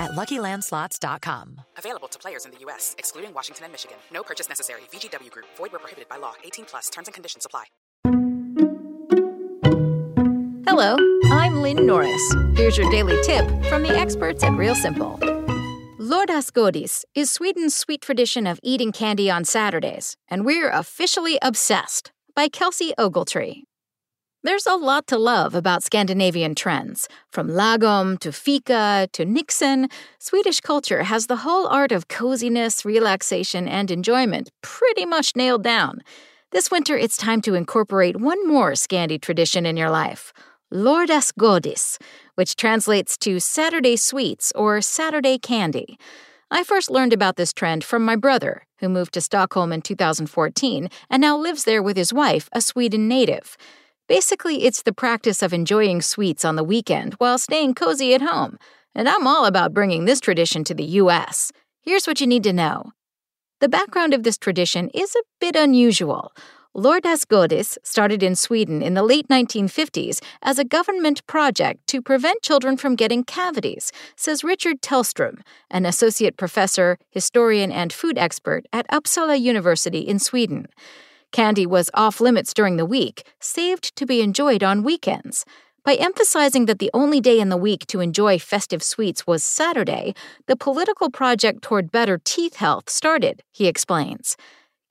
at LuckyLandSlots.com. Available to players in the U.S., excluding Washington and Michigan. No purchase necessary. VGW Group. Void where prohibited by law. 18 plus. Terms and conditions apply. Hello, I'm Lynn Norris. Here's your daily tip from the experts at Real Simple. Lördagsgodis is Sweden's sweet tradition of eating candy on Saturdays, and we're officially obsessed by Kelsey Ogletree. There's a lot to love about Scandinavian trends. From lagom to fika to niksen, Swedish culture has the whole art of coziness, relaxation, and enjoyment pretty much nailed down. This winter, it's time to incorporate one more Scandi tradition in your life Lördagsgodis, which translates to Saturday sweets or Saturday candy. I first learned about this trend from my brother, who moved to Stockholm in 2014 and now lives there with his wife, a Sweden native. Basically, it's the practice of enjoying sweets on the weekend while staying cozy at home. And I'm all about bringing this tradition to the US. Here's what you need to know. The background of this tradition is a bit unusual. Lördagsgodis started in Sweden in the late 1950s as a government project to prevent children from getting cavities, says Richard Tellström, an associate professor, historian, and food expert at Uppsala University in Sweden. Candy was off limits during the week, saved to be enjoyed on weekends. By emphasizing that the only day in the week to enjoy festive sweets was Saturday, the political project toward better teeth health started, he explains.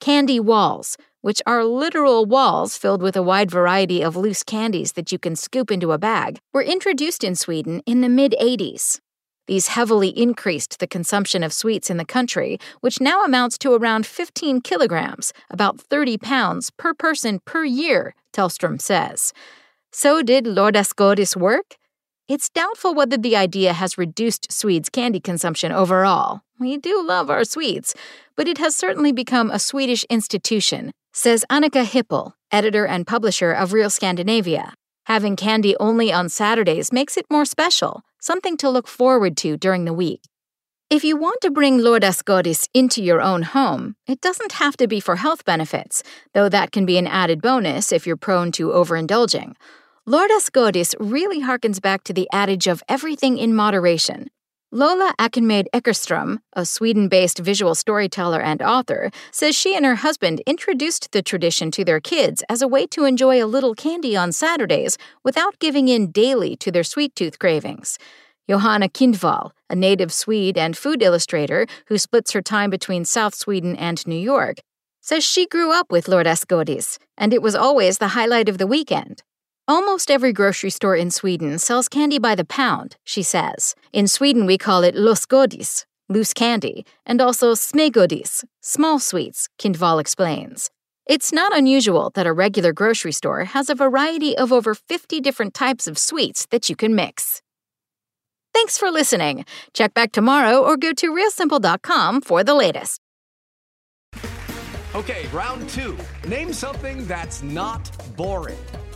Candy walls, which are literal walls filled with a wide variety of loose candies that you can scoop into a bag, were introduced in Sweden in the mid 80s. These heavily increased the consumption of sweets in the country, which now amounts to around 15 kilograms, about 30 pounds per person per year, Tellström says. So did Lord Lördagsgodis work? It's doubtful whether the idea has reduced Swedes' candy consumption overall. We do love our sweets, but it has certainly become a Swedish institution, says Annika Hipple, editor and publisher of Real Scandinavia. Having candy only on Saturdays makes it more special, something to look forward to during the week. If you want to bring Lord Lördagsgodis into your own home, it doesn't have to be for health benefits, though that can be an added bonus if you're prone to overindulging. Lord Lördagsgodis really harkens back to the adage of everything in moderation, Lola Akinmade Åkerström, a Sweden based visual storyteller and author, says she and her husband introduced the tradition to their kids as a way to enjoy a little candy on Saturdays without giving in daily to their sweet tooth cravings. Johanna Kindvall, a native Swede and food illustrator who splits her time between South Sweden and New York, says she grew up with Lördagsgodis, and it was always the highlight of the weekend. Almost every grocery store in Sweden sells candy by the pound, she says. In Sweden, we call it los lösgodis, loose candy, and also smågodis, small sweets, Kindvall explains. It's not unusual that a regular grocery store has a variety of over 50 different types of sweets that you can mix. Thanks for listening. Check back tomorrow or go to realsimple.com for the latest. Okay, round two. Name something that's not boring